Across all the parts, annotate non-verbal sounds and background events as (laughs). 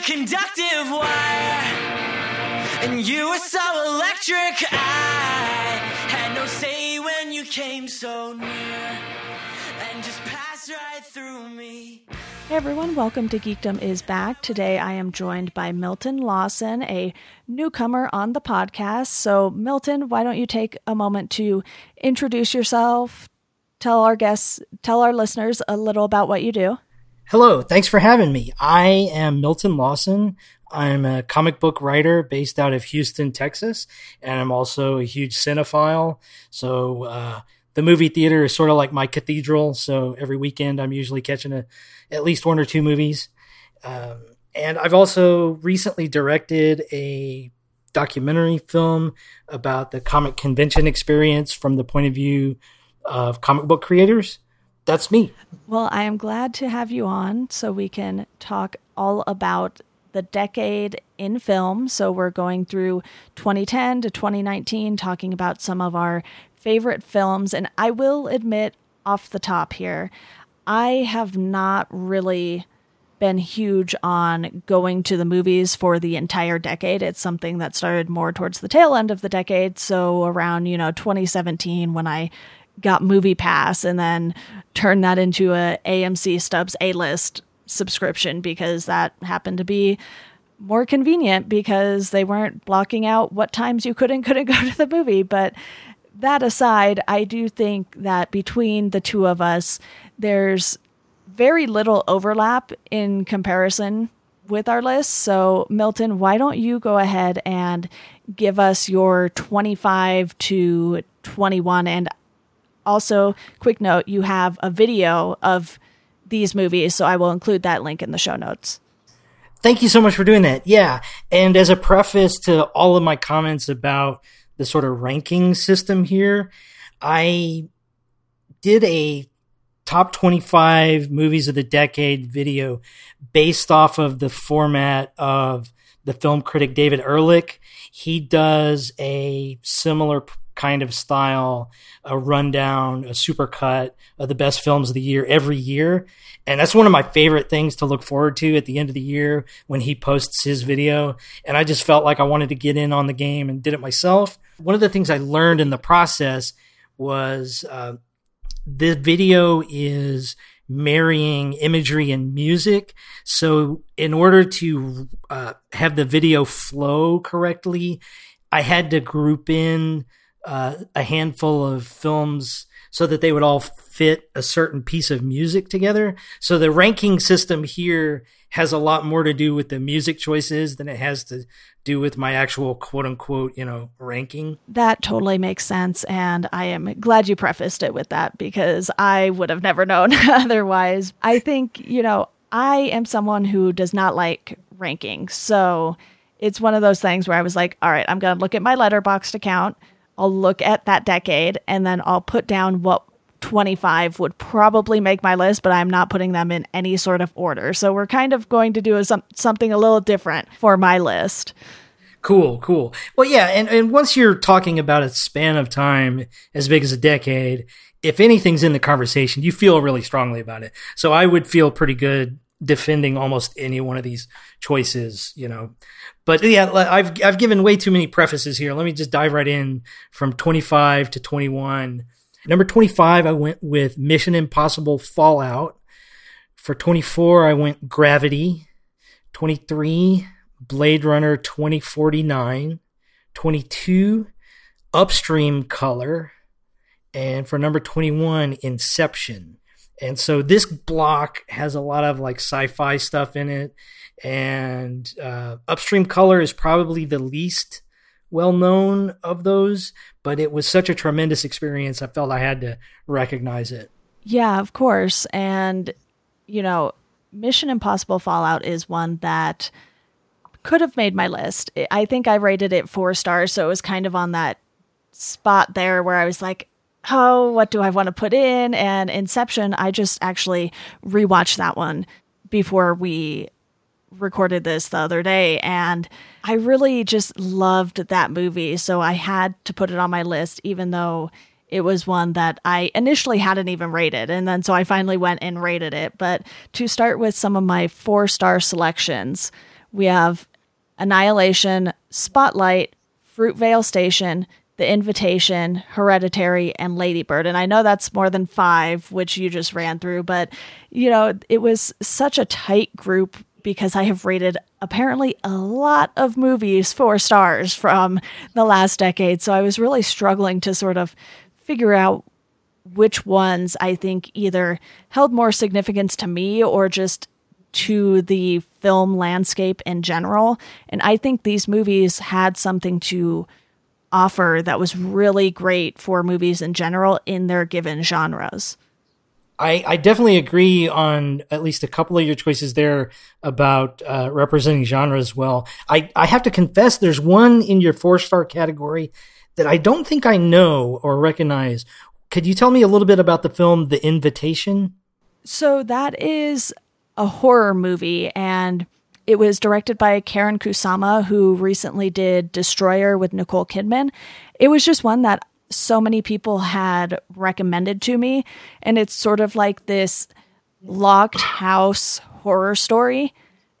conductive wire, and you were so electric. I had no say when you came so near, and just passed right through me. Hey everyone, welcome to Geekdom is Back. Today I am joined by Milton Lawson, a newcomer on the podcast. So, Milton, why don't you take a moment to introduce yourself, tell our guests, tell our listeners a little about what you do? Hello, thanks for having me. I am Milton Lawson. I'm a comic book writer based out of Houston, Texas, and I'm also a huge cinephile. So, uh, the movie theater is sort of like my cathedral. So every weekend I'm usually catching a, at least one or two movies. Um, and I've also recently directed a documentary film about the comic convention experience from the point of view of comic book creators. That's me. Well, I am glad to have you on so we can talk all about the decade in film. So we're going through 2010 to 2019, talking about some of our favorite films. And I will admit off the top here, I have not really been huge on going to the movies for the entire decade. It's something that started more towards the tail end of the decade. So around, you know, 2017 when I got Movie Pass and then turned that into a AMC Stubs A list subscription because that happened to be more convenient because they weren't blocking out what times you could and couldn't (laughs) go to the movie. But that aside, I do think that between the two of us, there's very little overlap in comparison with our list. So, Milton, why don't you go ahead and give us your 25 to 21? And also, quick note you have a video of these movies, so I will include that link in the show notes. Thank you so much for doing that. Yeah. And as a preface to all of my comments about the sort of ranking system here, I did a top 25 movies of the decade video based off of the format of the film critic David Ehrlich. He does a similar kind of style, a rundown, a supercut of the best films of the year every year. And that's one of my favorite things to look forward to at the end of the year when he posts his video. And I just felt like I wanted to get in on the game and did it myself. One of the things I learned in the process was uh, the video is marrying imagery and music. So, in order to uh, have the video flow correctly, I had to group in uh, a handful of films so that they would all fit a certain piece of music together. So the ranking system here has a lot more to do with the music choices than it has to do with my actual quote unquote, you know, ranking. That totally makes sense. And I am glad you prefaced it with that because I would have never (laughs) known otherwise. I think, you know, I am someone who does not like ranking. So it's one of those things where I was like, all right, I'm going to look at my Letterboxd account I'll look at that decade and then I'll put down what 25 would probably make my list, but I'm not putting them in any sort of order. So we're kind of going to do a, some, something a little different for my list. Cool, cool. Well, yeah, and, and once you're talking about a span of time as big as a decade, if anything's in the conversation, you feel really strongly about it. So I would feel pretty good defending almost any one of these choices, you know. But yeah, I've I've given way too many prefaces here. Let me just dive right in from 25 to 21. Number 25 I went with Mission Impossible Fallout. For 24 I went Gravity. 23 Blade Runner 2049. 22 Upstream Color. And for number 21 Inception. And so this block has a lot of like sci-fi stuff in it, and uh, Upstream Color is probably the least well known of those, but it was such a tremendous experience. I felt I had to recognize it. Yeah, of course, and you know, Mission Impossible Fallout is one that could have made my list. I think I rated it four stars, so it was kind of on that spot there where I was like, oh, what do I want to put in? And Inception, I just actually rewatched that one before we recorded this the other day and I really just loved that movie. So I had to put it on my list, even though it was one that I initially hadn't even rated. And then so I finally went and rated it. But to start with some of my four star selections, we have Annihilation, Spotlight, Fruitvale Station, The Invitation, Hereditary, and Ladybird. And I know that's more than five, which you just ran through, but you know, it was such a tight group because I have rated apparently a lot of movies four stars from the last decade. So I was really struggling to sort of figure out which ones I think either held more significance to me or just to the film landscape in general. And I think these movies had something to offer that was really great for movies in general in their given genres. I, I definitely agree on at least a couple of your choices there about uh, representing genre as well. I, I have to confess, there's one in your four star category that I don't think I know or recognize. Could you tell me a little bit about the film The Invitation? So, that is a horror movie, and it was directed by Karyn Kusama, who recently did Destroyer with Nicole Kidman. It was just one that so many people had recommended to me. And it's sort of like this locked house horror story.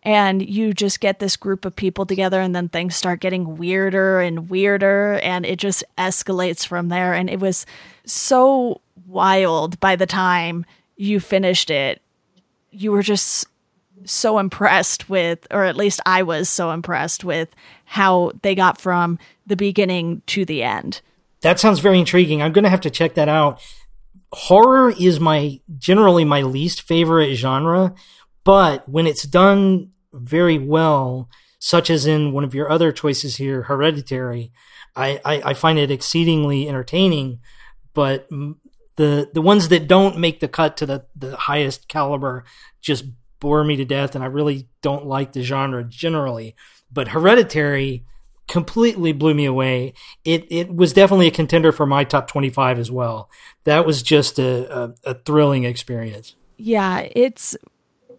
And you just get this group of people together, and then things start getting weirder and weirder, and it just escalates from there. And it was so wild by the time you finished it. You were just so impressed with, or at least I was so impressed with how they got from the beginning to the end. That sounds very intriguing. I'm going to have to check that out. Horror is my generally my least favorite genre, but when it's done very well, such as in one of your other choices here, Hereditary, I, I, I find it exceedingly entertaining. But the the ones that don't make the cut to the, the highest caliber just bore me to death, and I really don't like the genre generally. But Hereditary completely blew me away. It it was definitely a contender for my top 25 as well. That was just a, a, a thrilling experience. Yeah, it's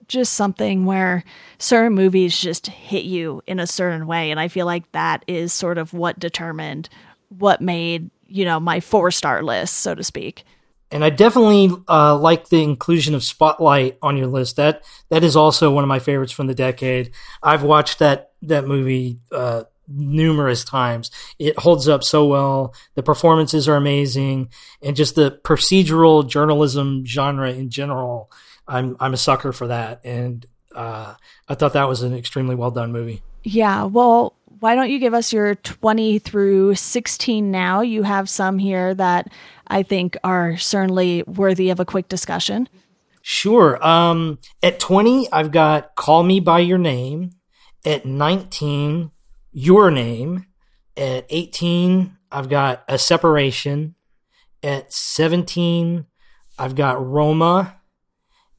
just something where certain movies just hit you in a certain way. And I feel like that is sort of what determined what made, you know, my four star list, so to speak. And I definitely uh, like the inclusion of Spotlight on your list. That that is also one of my favorites from the decade. I've watched that that movie uh, numerous times. It holds up so well. The performances are amazing, and just the procedural journalism genre in general. I'm I'm a sucker for that, and uh, I thought that was an extremely well done movie. Yeah, well, why don't you give us your 20 through 16 now? You have some here that I think are certainly worthy of a quick discussion. Sure. Um, at 20, I've got Call Me By Your Name. At 19, your name. At 18, I've got a separation. At 17, I've got Roma.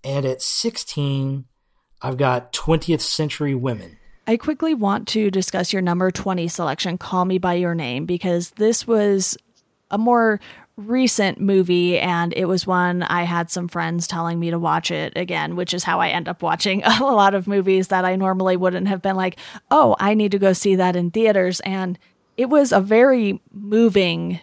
And at 16, I've got 20th century women. I quickly want to discuss your number 20 selection, Call Me By Your Name, because this was a more recent movie and it was one I had some friends telling me to watch it again, which is how I end up watching (laughs) a lot of movies that I normally wouldn't have been like, "Oh, I need to go see that in theaters." And it was a very moving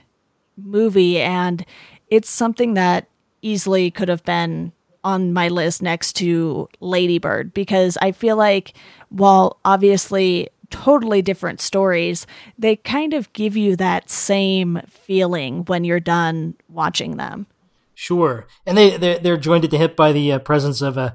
movie and it's something that easily could have been on my list next to Ladybird because I feel like while obviously totally different stories, they kind of give you that same feeling when you're done watching them. Sure, and they they're, they're joined at the hip by the uh, presence of uh,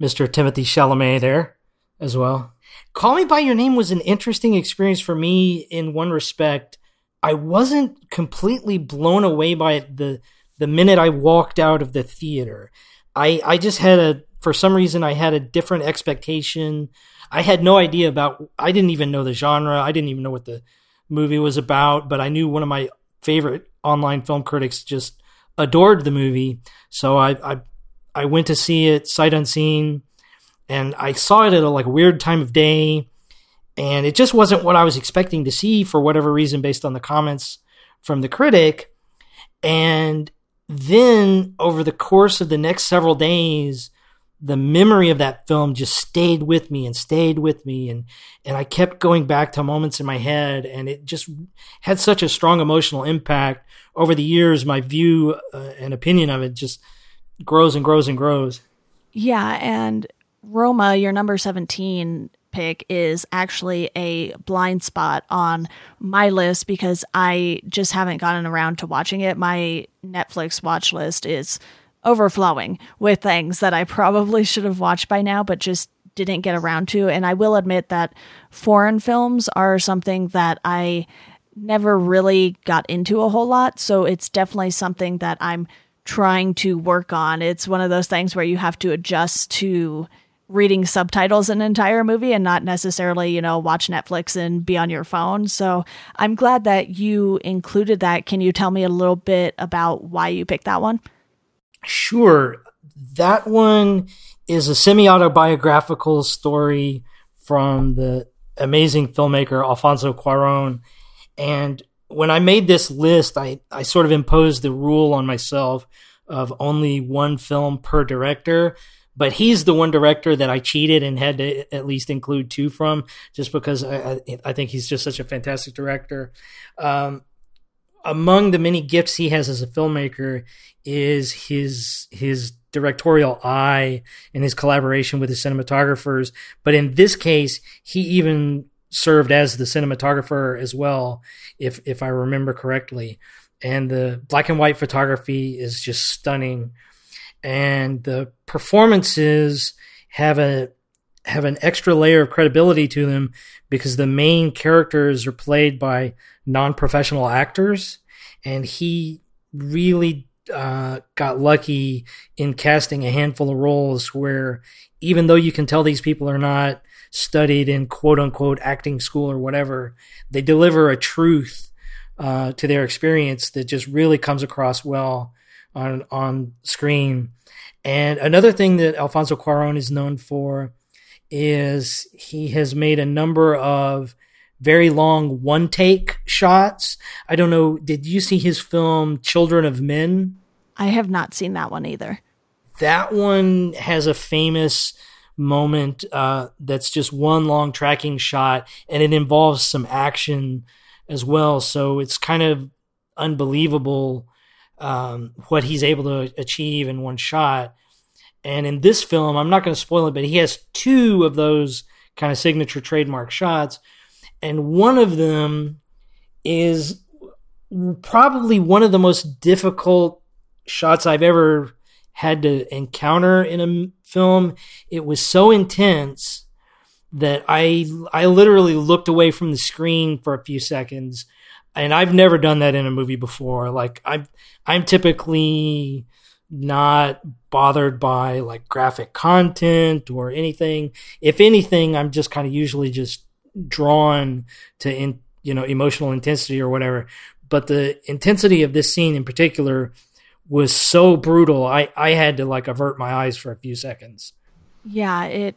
Mr. Timothée Chalamet there as well. Call Me by Your Name was an interesting experience for me in one respect. I wasn't completely blown away by it the the minute I walked out of the theater. I I just had a for some reason I had a different expectation I had no idea about. I didn't even know the genre. I didn't even know what the movie was about. But I knew one of my favorite online film critics just adored the movie. So I I, I went to see it sight unseen, and I saw it at a like weird time of day, and it just wasn't what I was expecting to see for whatever reason, based on the comments from the critic. And then over the course of the next several days, the memory of that film just stayed with me and stayed with me. And and I kept going back to moments in my head and it just had such a strong emotional impact over the years. My view uh, and opinion of it just grows and grows and grows. Yeah and Roma your number 17 pick is actually a blind spot on my list because I just haven't gotten around to watching it. My Netflix watch list is overflowing with things that I probably should have watched by now, but just didn't get around to. And I will admit that foreign films are something that I never really got into a whole lot. So it's definitely something that I'm trying to work on. It's one of those things where you have to adjust to reading subtitles an entire movie and not necessarily, you know, watch Netflix and be on your phone. So I'm glad that you included that. Can you tell me a little bit about why you picked that one? Sure. That one is a semi autobiographical story from the amazing filmmaker Alfonso Cuaron. And when I made this list, I, I sort of imposed the rule on myself of only one film per director. But he's the one director that I cheated and had to at least include two from, just because I, I think he's just such a fantastic director. Um, among the many gifts he has as a filmmaker is his his directorial eye and his collaboration with the cinematographers. But in this case, he even served as the cinematographer as well, if if I remember correctly. And the black and white photography is just stunning, and the performances have a have an extra layer of credibility to them because the main characters are played by non-professional actors, and he really uh, got lucky in casting a handful of roles where even though you can tell these people are not studied in quote unquote acting school or whatever, they deliver a truth uh, to their experience that just really comes across well on on screen. And another thing that Alfonso Cuarón is known for is he has made a number of very long one take shots. I don't know. Did you see his film Children of Men? I have not seen that one either. That one has a famous moment uh, that's just one long tracking shot, and it involves some action as well. So it's kind of unbelievable um, what he's able to achieve in one shot. And in this film, I'm not going to spoil it, but he has two of those kind of signature trademark shots and one of them is probably one of the most difficult shots I've ever had to encounter in a film. It was so intense that I I literally looked away from the screen for a few seconds and I've never done that in a movie before. Like I'm I'm typically not bothered by like graphic content or anything. If anything, I'm just kind of usually just drawn to in you know emotional intensity or whatever but the intensity of this scene in particular was so brutal i i had to like avert my eyes for a few seconds. Yeah it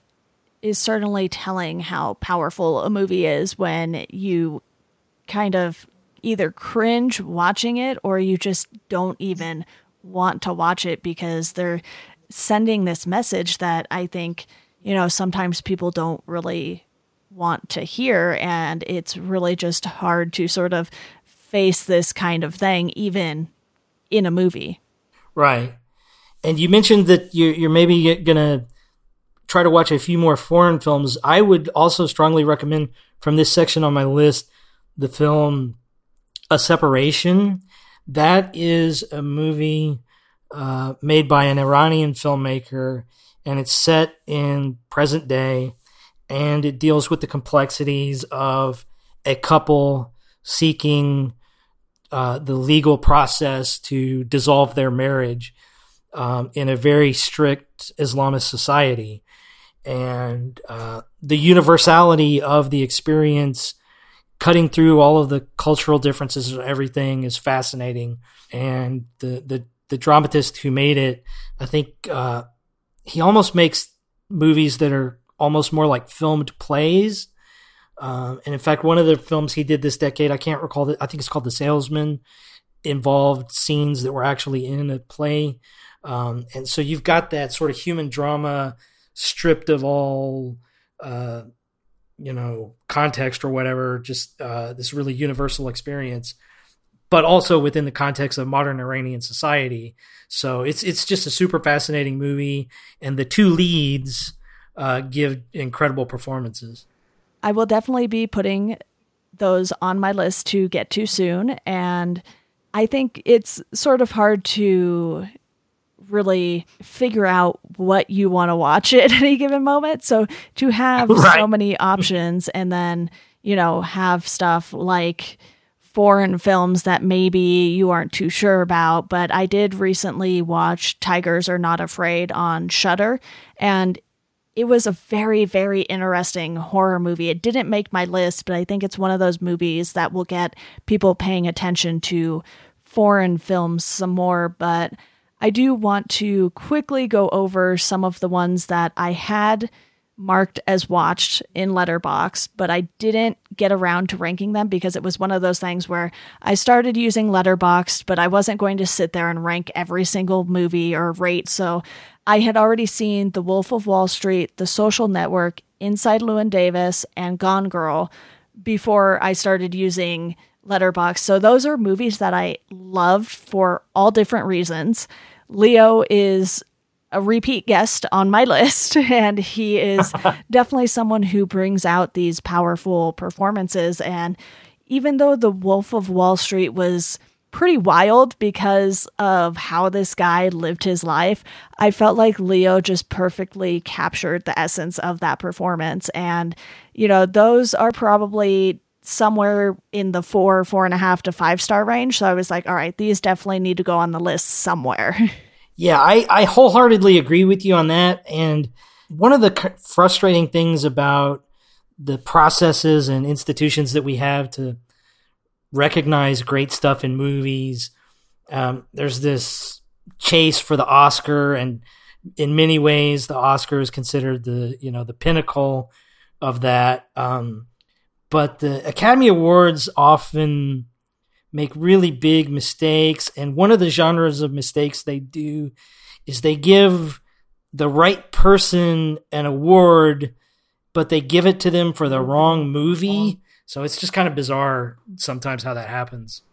is certainly telling how powerful a movie is when you kind of either cringe watching it or you just don't even want to watch it because they're sending this message that I think, you know, sometimes people don't really want to hear. And it's really just hard to sort of face this kind of thing, even in a movie. Right. And you mentioned that you're, you're maybe going to try to watch a few more foreign films. I would also strongly recommend from this section on my list the film A Separation. That is a movie uh, made by an Iranian filmmaker, and it's set in present day and it deals with the complexities of a couple seeking uh, the legal process to dissolve their marriage um, in a very strict Islamist society. And uh, the universality of the experience, cutting through all of the cultural differences everything, is fascinating. And the, the, the dramatist who made it, I think uh, he almost makes movies that are almost more like filmed plays. Um, and in fact, one of the films he did this decade, I can't recall that. I think it's called The Salesman, involved scenes that were actually in a play. Um, and so you've got that sort of human drama stripped of all, uh, you know, context or whatever, just uh, this really universal experience, but also within the context of modern Iranian society. So it's it's just a super fascinating movie, and the two leads uh, give incredible performances. I will definitely be putting those on my list to get to soon. And I think it's sort of hard to really figure out what you want to watch (laughs) at any given moment. So to have (laughs) right. so many options and then, you know, have stuff like foreign films that maybe you aren't too sure about, but I did recently watch Tigers Are Not Afraid on Shudder and it was a very very interesting horror movie. It didn't make my list, but I think it's one of those movies that will get people paying attention to foreign films some more, but I do want to quickly go over some of the ones that I had marked as watched in Letterboxd, but I didn't get around to ranking them because it was one of those things where I started using Letterboxd, but I wasn't going to sit there and rank every single movie or rate. So I had already seen The Wolf of Wall Street, The Social Network, Inside Llewyn Davis, and Gone Girl before I started using Letterboxd. So those are movies that I loved for all different reasons. Leo is a repeat guest on my (laughs) list, and he is (laughs) definitely someone who brings out these powerful performances. And even though The Wolf of Wall Street was pretty wild because of how this guy lived his life, I felt like Leo just perfectly captured the essence of that performance. And, you know, those are probably somewhere in the four, four and a half to five star range. So I was like, all right, these definitely need to go on the list somewhere. (laughs) Yeah, I, I wholeheartedly agree with you on that. And one of the frustrating things about the processes and institutions that we have to recognize great stuff in movies, um, there's this chase for the Oscar, and in many ways, the Oscar is considered the you know the pinnacle of that. Um, but the Academy Awards often make really big mistakes. And one of the genres of mistakes they do is they give the right person an award, but they give it to them for the wrong movie. So it's just kind of bizarre sometimes how that happens.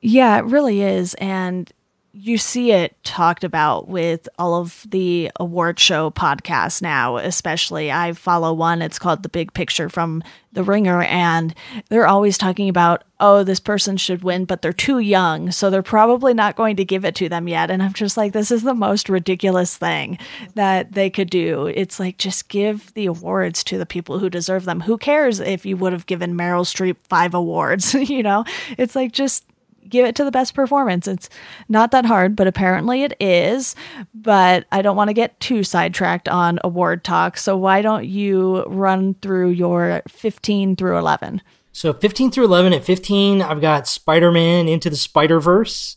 Yeah, it really is. And you see it talked about with all of the award show podcasts now, especially. I follow one, it's called The Big Picture from The Ringer, and they're always talking about, oh, this person should win, but they're too young, so they're probably not going to give it to them yet. And I'm just like, this is the most ridiculous thing that they could do. It's like, just give the awards to the people who deserve them. Who cares if you would have given Meryl Streep five awards? (laughs) you know, it's like, just give it to the best performance. It's not that hard, but apparently it is. But I don't want to get too sidetracked on award talk. So why don't you run through your 15 through 11? So 15 through 11 at 15, I've got Spider-Man Into the Spider-Verse,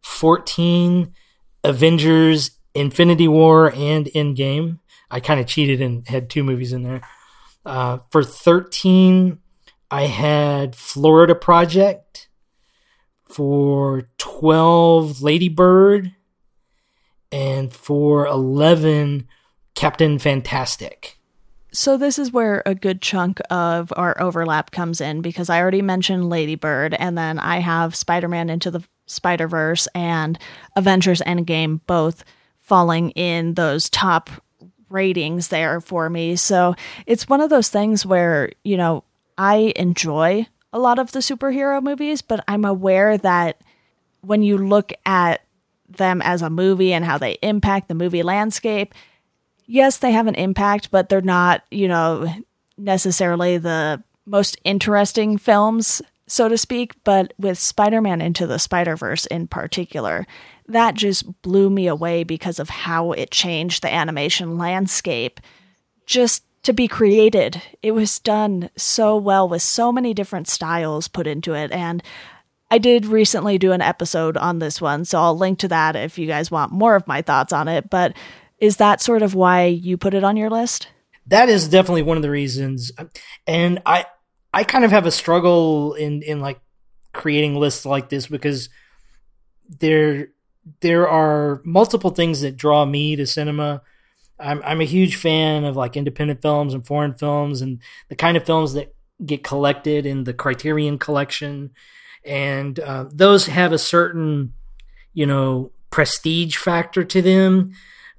14 Avengers Infinity War and Endgame. I kind of cheated and had two movies in there. Uh, for 13, I had Florida Project for 12 Ladybird and for 11 Captain Fantastic. So this is where a good chunk of our overlap comes in because I already mentioned Ladybird and then I have Spider-Man into the Spider-Verse and Avengers Endgame both falling in those top ratings there for me. So it's one of those things where, you know, I enjoy a lot of the superhero movies, but I'm aware that when you look at them as a movie and how they impact the movie landscape, yes, they have an impact, but they're not, you know, necessarily the most interesting films, so to speak. But with Spider Man Into the Spider Verse in particular, that just blew me away because of how it changed the animation landscape. Just to be created. It was done so well with so many different styles put into it. And I did recently do an episode on this one, so I'll link to that if you guys want more of my thoughts on it. But is that sort of why you put it on your list? That is definitely one of the reasons. And I I kind of have a struggle in in like creating lists like this because there there are multiple things that draw me to cinema I'm I'm a huge fan of like independent films and foreign films and the kind of films that get collected in the Criterion collection, and uh, those have a certain you know prestige factor to them,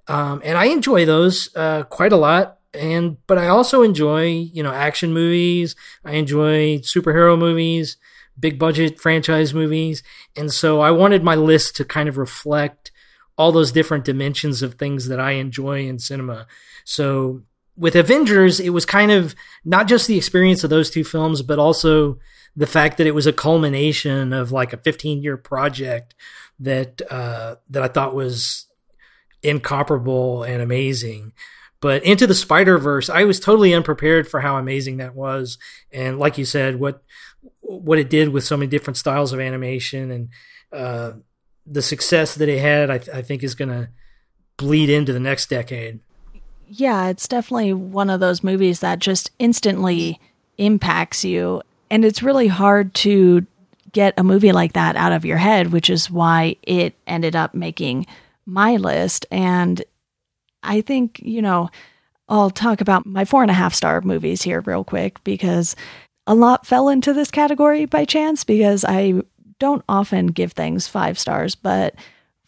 um, and I enjoy those uh, quite a lot. and but I also enjoy you know action movies. I enjoy superhero movies, big budget franchise movies, and so I wanted my list to kind of reflect all those different dimensions of things that I enjoy in cinema. So with Avengers, it was kind of not just the experience of those two films, but also the fact that it was a culmination of like a 15 year project that uh, that I thought was incomparable and amazing. But into the Spider Verse, I was totally unprepared for how amazing that was, and like you said, what what it did with so many different styles of animation and uh, the success that it had, I, th- I think is going to bleed into the next decade. Yeah, it's definitely one of those movies that just instantly impacts you, and it's really hard to get a movie like that out of your head, which is why it ended up making my list. And I think, you know, I'll talk about my four and a half star movies here real quick because a lot fell into this category by chance because I don't often give things five stars, but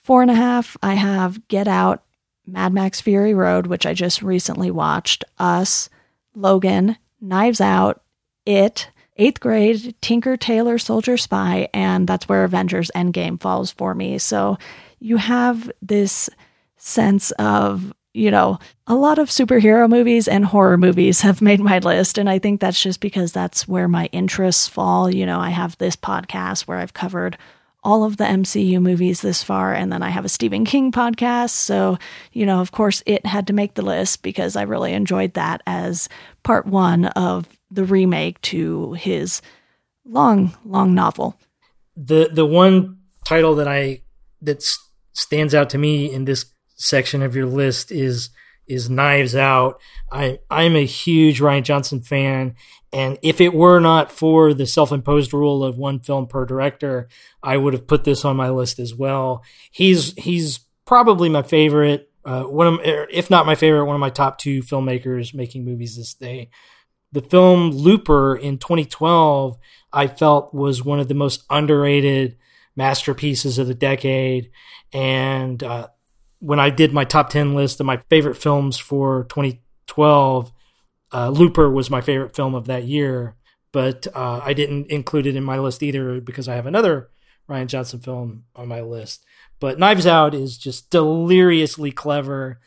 four and a half, I have Get Out, Mad Max Fury Road, which I just recently watched, Us, Logan, Knives Out, It, Eighth Grade, Tinker Tailor Soldier Spy, and that's where Avengers Endgame falls for me. So you have this sense of you know, a lot of superhero movies and horror movies have made my list. And I think that's just because that's where my interests fall. You know, I have this podcast where I've covered all of the MCU movies this far, and then I have a Stephen King podcast. So, you know, of course, it had to make the list because I really enjoyed that as part one of the remake to his long, long novel. The the one title that I that stands out to me in this section of your list is is Knives Out. I I'm a huge Rian Johnson fan, and if it were not for the self-imposed rule of one film per director, I would have put this on my list as well. He's he's probably my favorite. Uh, one of, if not my favorite, one of my top two filmmakers making movies this day. The film Looper in 2012, I felt was one of the most underrated masterpieces of the decade, and uh, when I did my top 10 list of my favorite films for 2012, uh, Looper was my favorite film of that year, but uh, I didn't include it in my list either because I have another Rian Johnson film on my list. But Knives Out is just deliriously clever,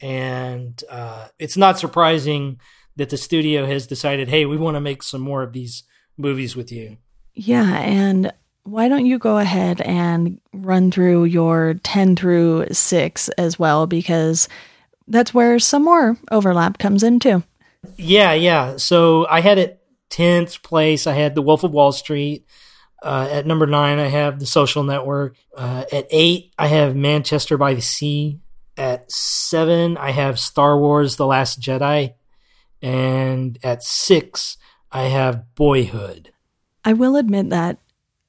and uh, it's not surprising that the studio has decided, hey, we want to make some more of these movies with you. Yeah, and why don't you go ahead and run through your 10 through 6 as well? Because that's where some more overlap comes in too. Yeah, yeah. So I had it 10th place, I had The Wolf of Wall Street. Uh, at number nine, I have The Social Network. Uh, at eight, I have Manchester by the Sea. At seven, I have Star Wars The Last Jedi. And at six, I have Boyhood. I will admit that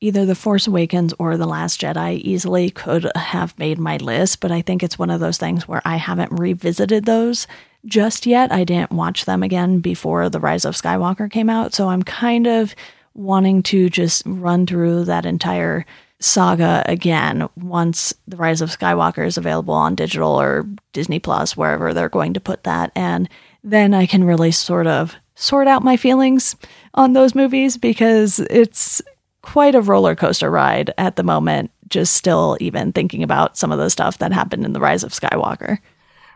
either The Force Awakens or The Last Jedi easily could have made my list, but I think it's one of those things where I haven't revisited those just yet. I didn't watch them again before The Rise of Skywalker came out, so I'm kind of wanting to just run through that entire saga again once The Rise of Skywalker is available on digital or Disney Plus, wherever they're going to put that. And then I can really sort of sort out my feelings on those movies because it's quite a roller coaster ride at the moment, just still even thinking about some of the stuff that happened in The Rise of Skywalker.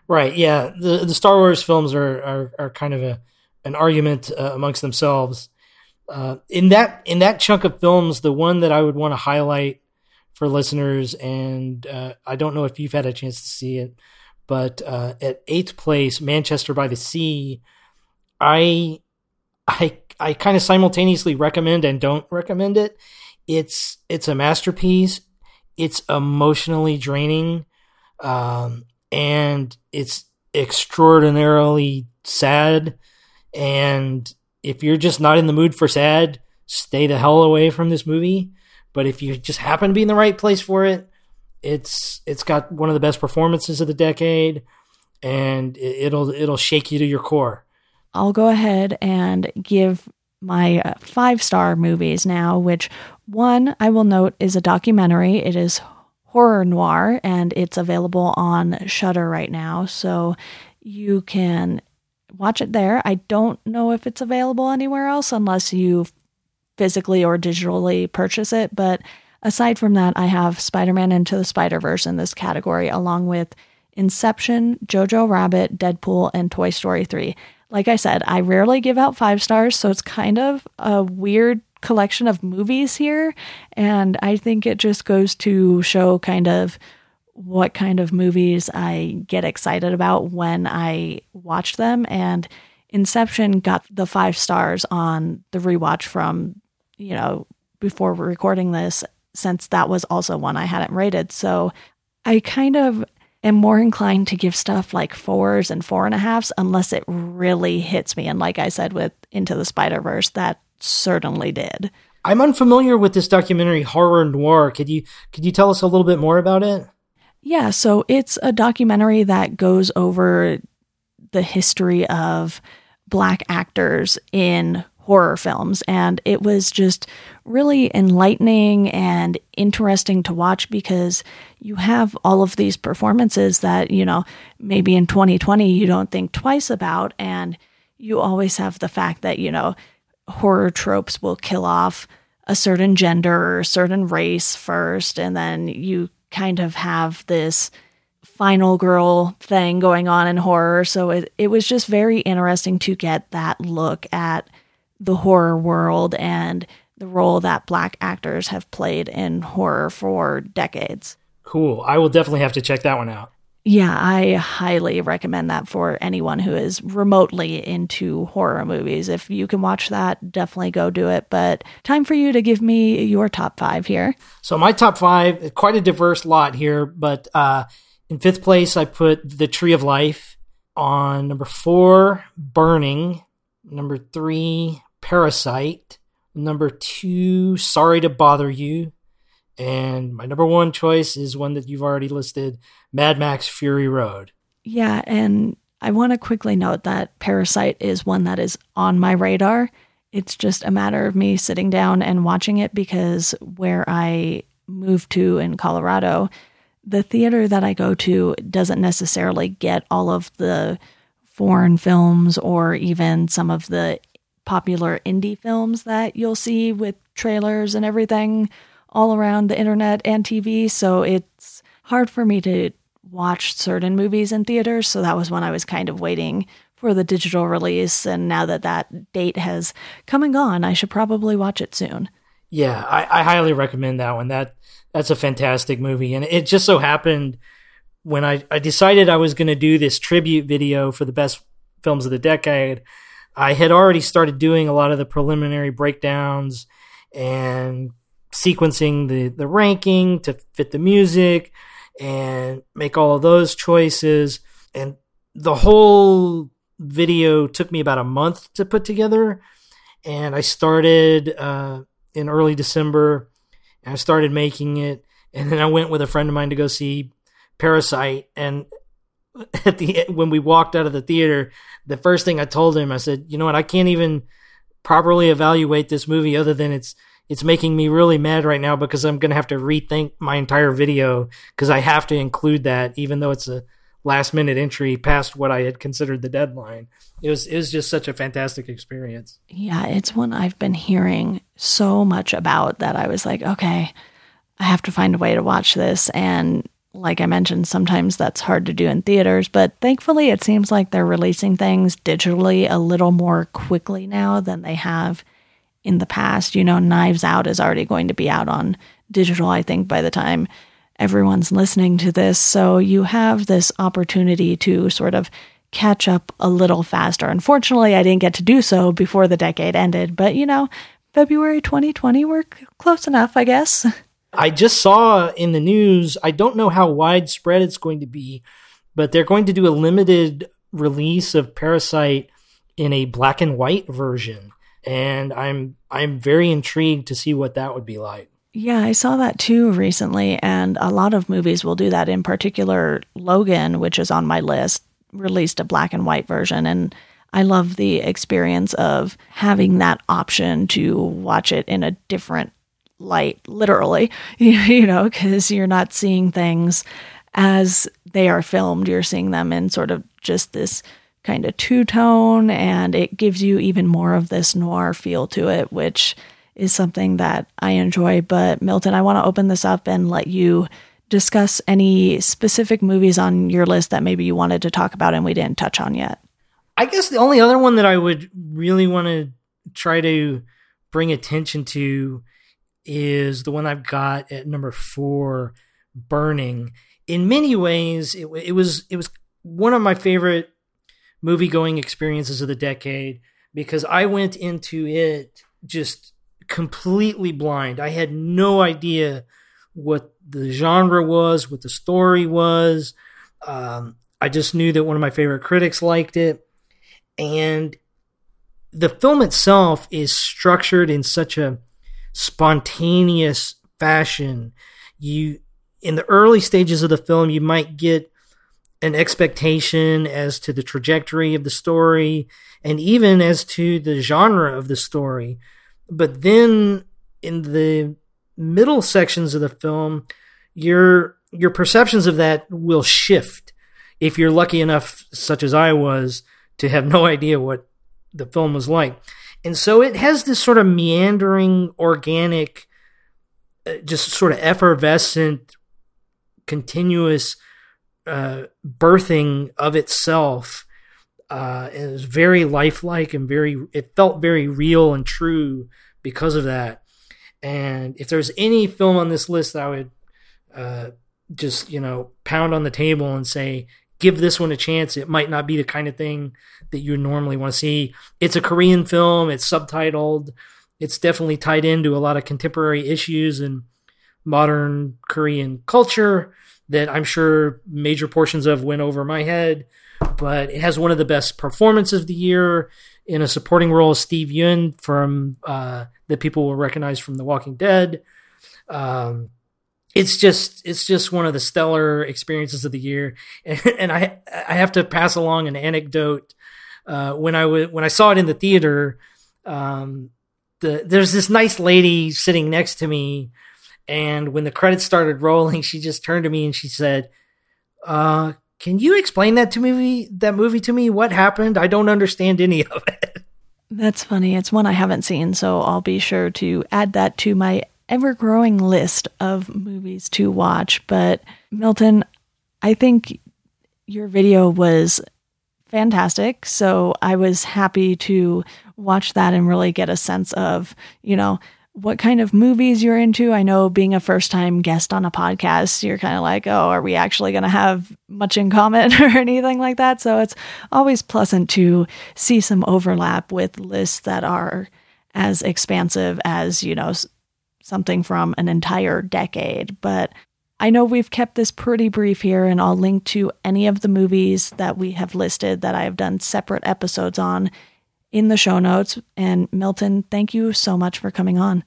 Right. Yeah. The the Star Wars films are are, are kind of a an argument uh, amongst themselves. Uh, in that in that chunk of films, the one that I would want to highlight for listeners, and uh, I don't know if you've had a chance to see it, but uh, at eighth place, Manchester by the Sea, I I I kind of simultaneously recommend and don't recommend it. It's it's a masterpiece. It's emotionally draining, um, and it's extraordinarily sad. And if you're just not in the mood for sad, stay the hell away from this movie. But if you just happen to be in the right place for it, it's it's got one of the best performances of the decade, and it'll it'll shake you to your core. I'll go ahead and give my uh, five star movies now, which one I will note is a documentary. It is Horror Noire and it's available on Shudder right now. So you can watch it there. I don't know if it's available anywhere else unless you physically or digitally purchase it. But aside from that, I have Spider Man Into the Spider Verse in this category, along with Inception, Jojo Rabbit, Deadpool, and Toy Story 3. Like I said, I rarely give out five stars, so it's kind of a weird collection of movies here. And I think it just goes to show kind of what kind of movies I get excited about when I watch them. And Inception got the five stars on the rewatch from, you know, before recording this, since that was also one I hadn't rated. So I kind of am more inclined to give stuff like fours and four and a halves unless it really hits me. And like I said with Into the Spider Verse, that certainly did. I'm unfamiliar with this documentary Horror Noire. Could you could you tell us a little bit more about it? Yeah, so it's a documentary that goes over the history of black actors in horror films. And it was just really enlightening and interesting to watch because you have all of these performances that, you know, maybe in 2020 you don't think twice about. And you always have the fact that, you know, horror tropes will kill off a certain gender or a certain race first. And then you kind of have this final girl thing going on in horror. So it, it was just very interesting to get that look at the horror world and the role that black actors have played in horror for decades. Cool. I will definitely have to check that one out. Yeah, I highly recommend that for anyone who is remotely into horror movies. If you can watch that, definitely go do it. But time for you to give me your top five here. So, my top five, quite a diverse lot here, but uh, in fifth place, I put The Tree of Life. On number four, Burning. Number three, Parasite. Number two, Sorry to Bother You. And my number one choice is one that you've already listed Mad Max Fury Road. Yeah, and I want to quickly note that Parasite is one that is on my radar. It's just a matter of me sitting down and watching it because where I moved to in Colorado, the theater that I go to doesn't necessarily get all of the foreign films or even some of the popular indie films that you'll see with trailers and everything all around the internet and TV. So it's hard for me to watch certain movies in theaters. So that was when I was kind of waiting for the digital release. And now that that date has come and gone, I should probably watch it soon. Yeah, I, I highly recommend that one. That that's a fantastic movie, and it just so happened when I, I decided I was going to do this tribute video for the best films of the decade. I had already started doing a lot of the preliminary breakdowns and sequencing the, the ranking to fit the music and make all of those choices. And the whole video took me about a month to put together. And I started uh, in early December and I started making it. And then I went with a friend of mine to go see Parasite. And (laughs) at the when we walked out of the theater, the first thing I told him, I said, "You know what? I can't even properly evaluate this movie other than it's it's making me really mad right now because I'm going to have to rethink my entire video because I have to include that even though it's a last minute entry past what I had considered the deadline. It was it was just such a fantastic experience. Yeah, it's one I've been hearing so much about that I was like, okay, I have to find a way to watch this and like I mentioned, sometimes that's hard to do in theaters, but thankfully it seems like they're releasing things digitally a little more quickly now than they have in the past. You know, Knives Out is already going to be out on digital, I think, by the time everyone's listening to this. So you have this opportunity to sort of catch up a little faster. Unfortunately, I didn't get to do so before the decade ended, but you know, February 2020, we're close enough, I guess. (laughs) I just saw in the news, I don't know how widespread it's going to be, but they're going to do a limited release of Parasite in a black and white version. And I'm I'm very intrigued to see what that would be like. Yeah, I saw that too recently, and a lot of movies will do that. In particular, Logan, which is on my list, released a black and white version, and I love the experience of having that option to watch it in a different light, literally, (laughs) you know, because you're not seeing things as they are filmed. You're seeing them in sort of just this kind of two tone and it gives you even more of this noir feel to it, which is something that I enjoy. But Milton, I want to open this up and let you discuss any specific movies on your list that maybe you wanted to talk about and we didn't touch on yet. I guess the only other one that I would really want to try to bring attention to is the one I've got at number four, Burning. In many ways, it, it was it was one of my favorite movie going experiences of the decade because I went into it just completely blind. I had no idea what the genre was, what the story was. Um, I just knew that one of my favorite critics liked it. And the film itself is structured in such a spontaneous fashion. You, in the early stages of the film, you might get an expectation as to the trajectory of the story and even as to the genre of the story. But then in the middle sections of the film, your your perceptions of that will shift if you're lucky enough, such as I was, to have no (laughs) idea what the film was like. And so it has this sort of meandering, organic, uh, just sort of effervescent, continuous uh, birthing of itself. Uh, it was very lifelike and very, it felt very real and true because of that. And if there's any film on this list that I would uh, just, you know, pound on the table and say, give this one a chance. It might not be the kind of thing that you normally want to see. It's a Korean film, it's subtitled, it's definitely tied into a lot of contemporary issues and modern Korean culture that I'm sure major portions of went over my head. But it has one of the best performances of the year in a supporting role, Steve Yeun from uh, that people will recognize from The Walking Dead. Um, it's just it's just one of the stellar experiences of the year, and, (laughs) and I I have to pass along an anecdote. Uh, when I w- when I saw it in the theater, um, the there's this nice lady sitting next to me, and when the credits started rolling, she just turned to me and she said, uh, "Can you explain that to me? That movie to me? What happened? I don't understand any of it." (laughs) That's funny. It's one I haven't seen, so I'll be sure to add that to my ever growing list of movies to watch. But Milton, I think your video was fantastic. So I was happy to watch that and really get a sense of, you know, what kind of movies you're into. I know being a first time guest on a podcast, you're kind of like, oh, are we actually going to have much in common (laughs) or anything like that? So it's always pleasant to see some overlap with lists that are as expansive as, you know, something from an entire decade. But I know we've kept this pretty brief here, and I'll link to any of the movies that we have listed that I have done separate episodes on in the show notes. And Milton, thank you so much for coming on.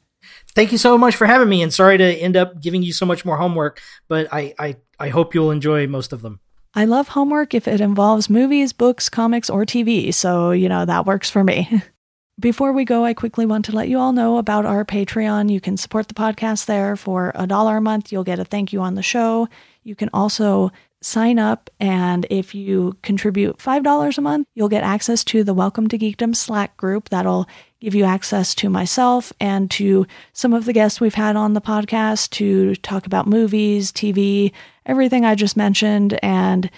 Thank you so much for having me, and sorry to end up giving you so much more homework, but I, I, I hope you'll enjoy most of them. I love homework if it involves movies, books, comics, or TV, so, you know, that works for me. (laughs) Before we go, I quickly want to let you all know about our Patreon. You can support the podcast there for a dollar a month. You'll get a thank you on the show. You can also sign up, and if you contribute $5 a month, you'll get access to the Welcome to Geekdom Slack group. That'll give you access to myself and to some of the guests we've had on the podcast to talk about movies, TV, everything I just mentioned. And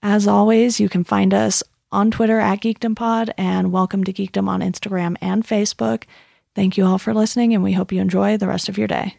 as always, you can find us on Twitter at GeekdomPod and welcome to Geekdom on Instagram and Facebook. Thank you all for listening, and we hope you enjoy the rest of your day.